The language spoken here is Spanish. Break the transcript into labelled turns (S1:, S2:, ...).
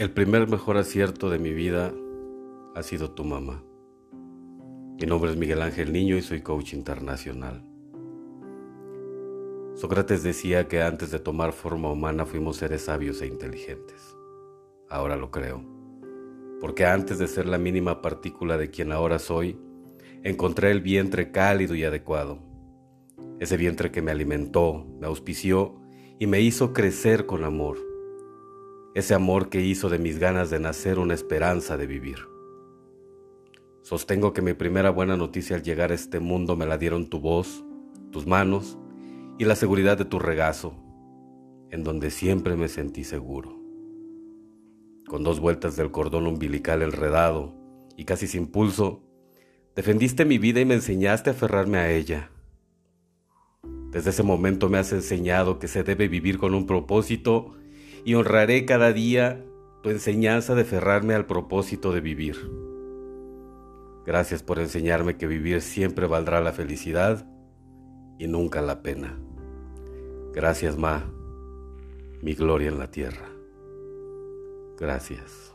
S1: El primer mejor acierto de mi vida ha sido tu mamá. Mi nombre es Miguel Ángel Niño y soy coach internacional. Sócrates decía que antes de tomar forma humana fuimos seres sabios e inteligentes. Ahora lo creo. Porque antes de ser la mínima partícula de quien ahora soy, encontré el vientre cálido y adecuado. Ese vientre que me alimentó, me auspició y me hizo crecer con amor ese amor que hizo de mis ganas de nacer una esperanza de vivir. Sostengo que mi primera buena noticia al llegar a este mundo me la dieron tu voz, tus manos y la seguridad de tu regazo, en donde siempre me sentí seguro. Con dos vueltas del cordón umbilical enredado y casi sin pulso, defendiste mi vida y me enseñaste a aferrarme a ella. Desde ese momento me has enseñado que se debe vivir con un propósito y honraré cada día tu enseñanza de ferrarme al propósito de vivir. Gracias por enseñarme que vivir siempre valdrá la felicidad y nunca la pena. Gracias, Ma, mi gloria en la tierra. Gracias.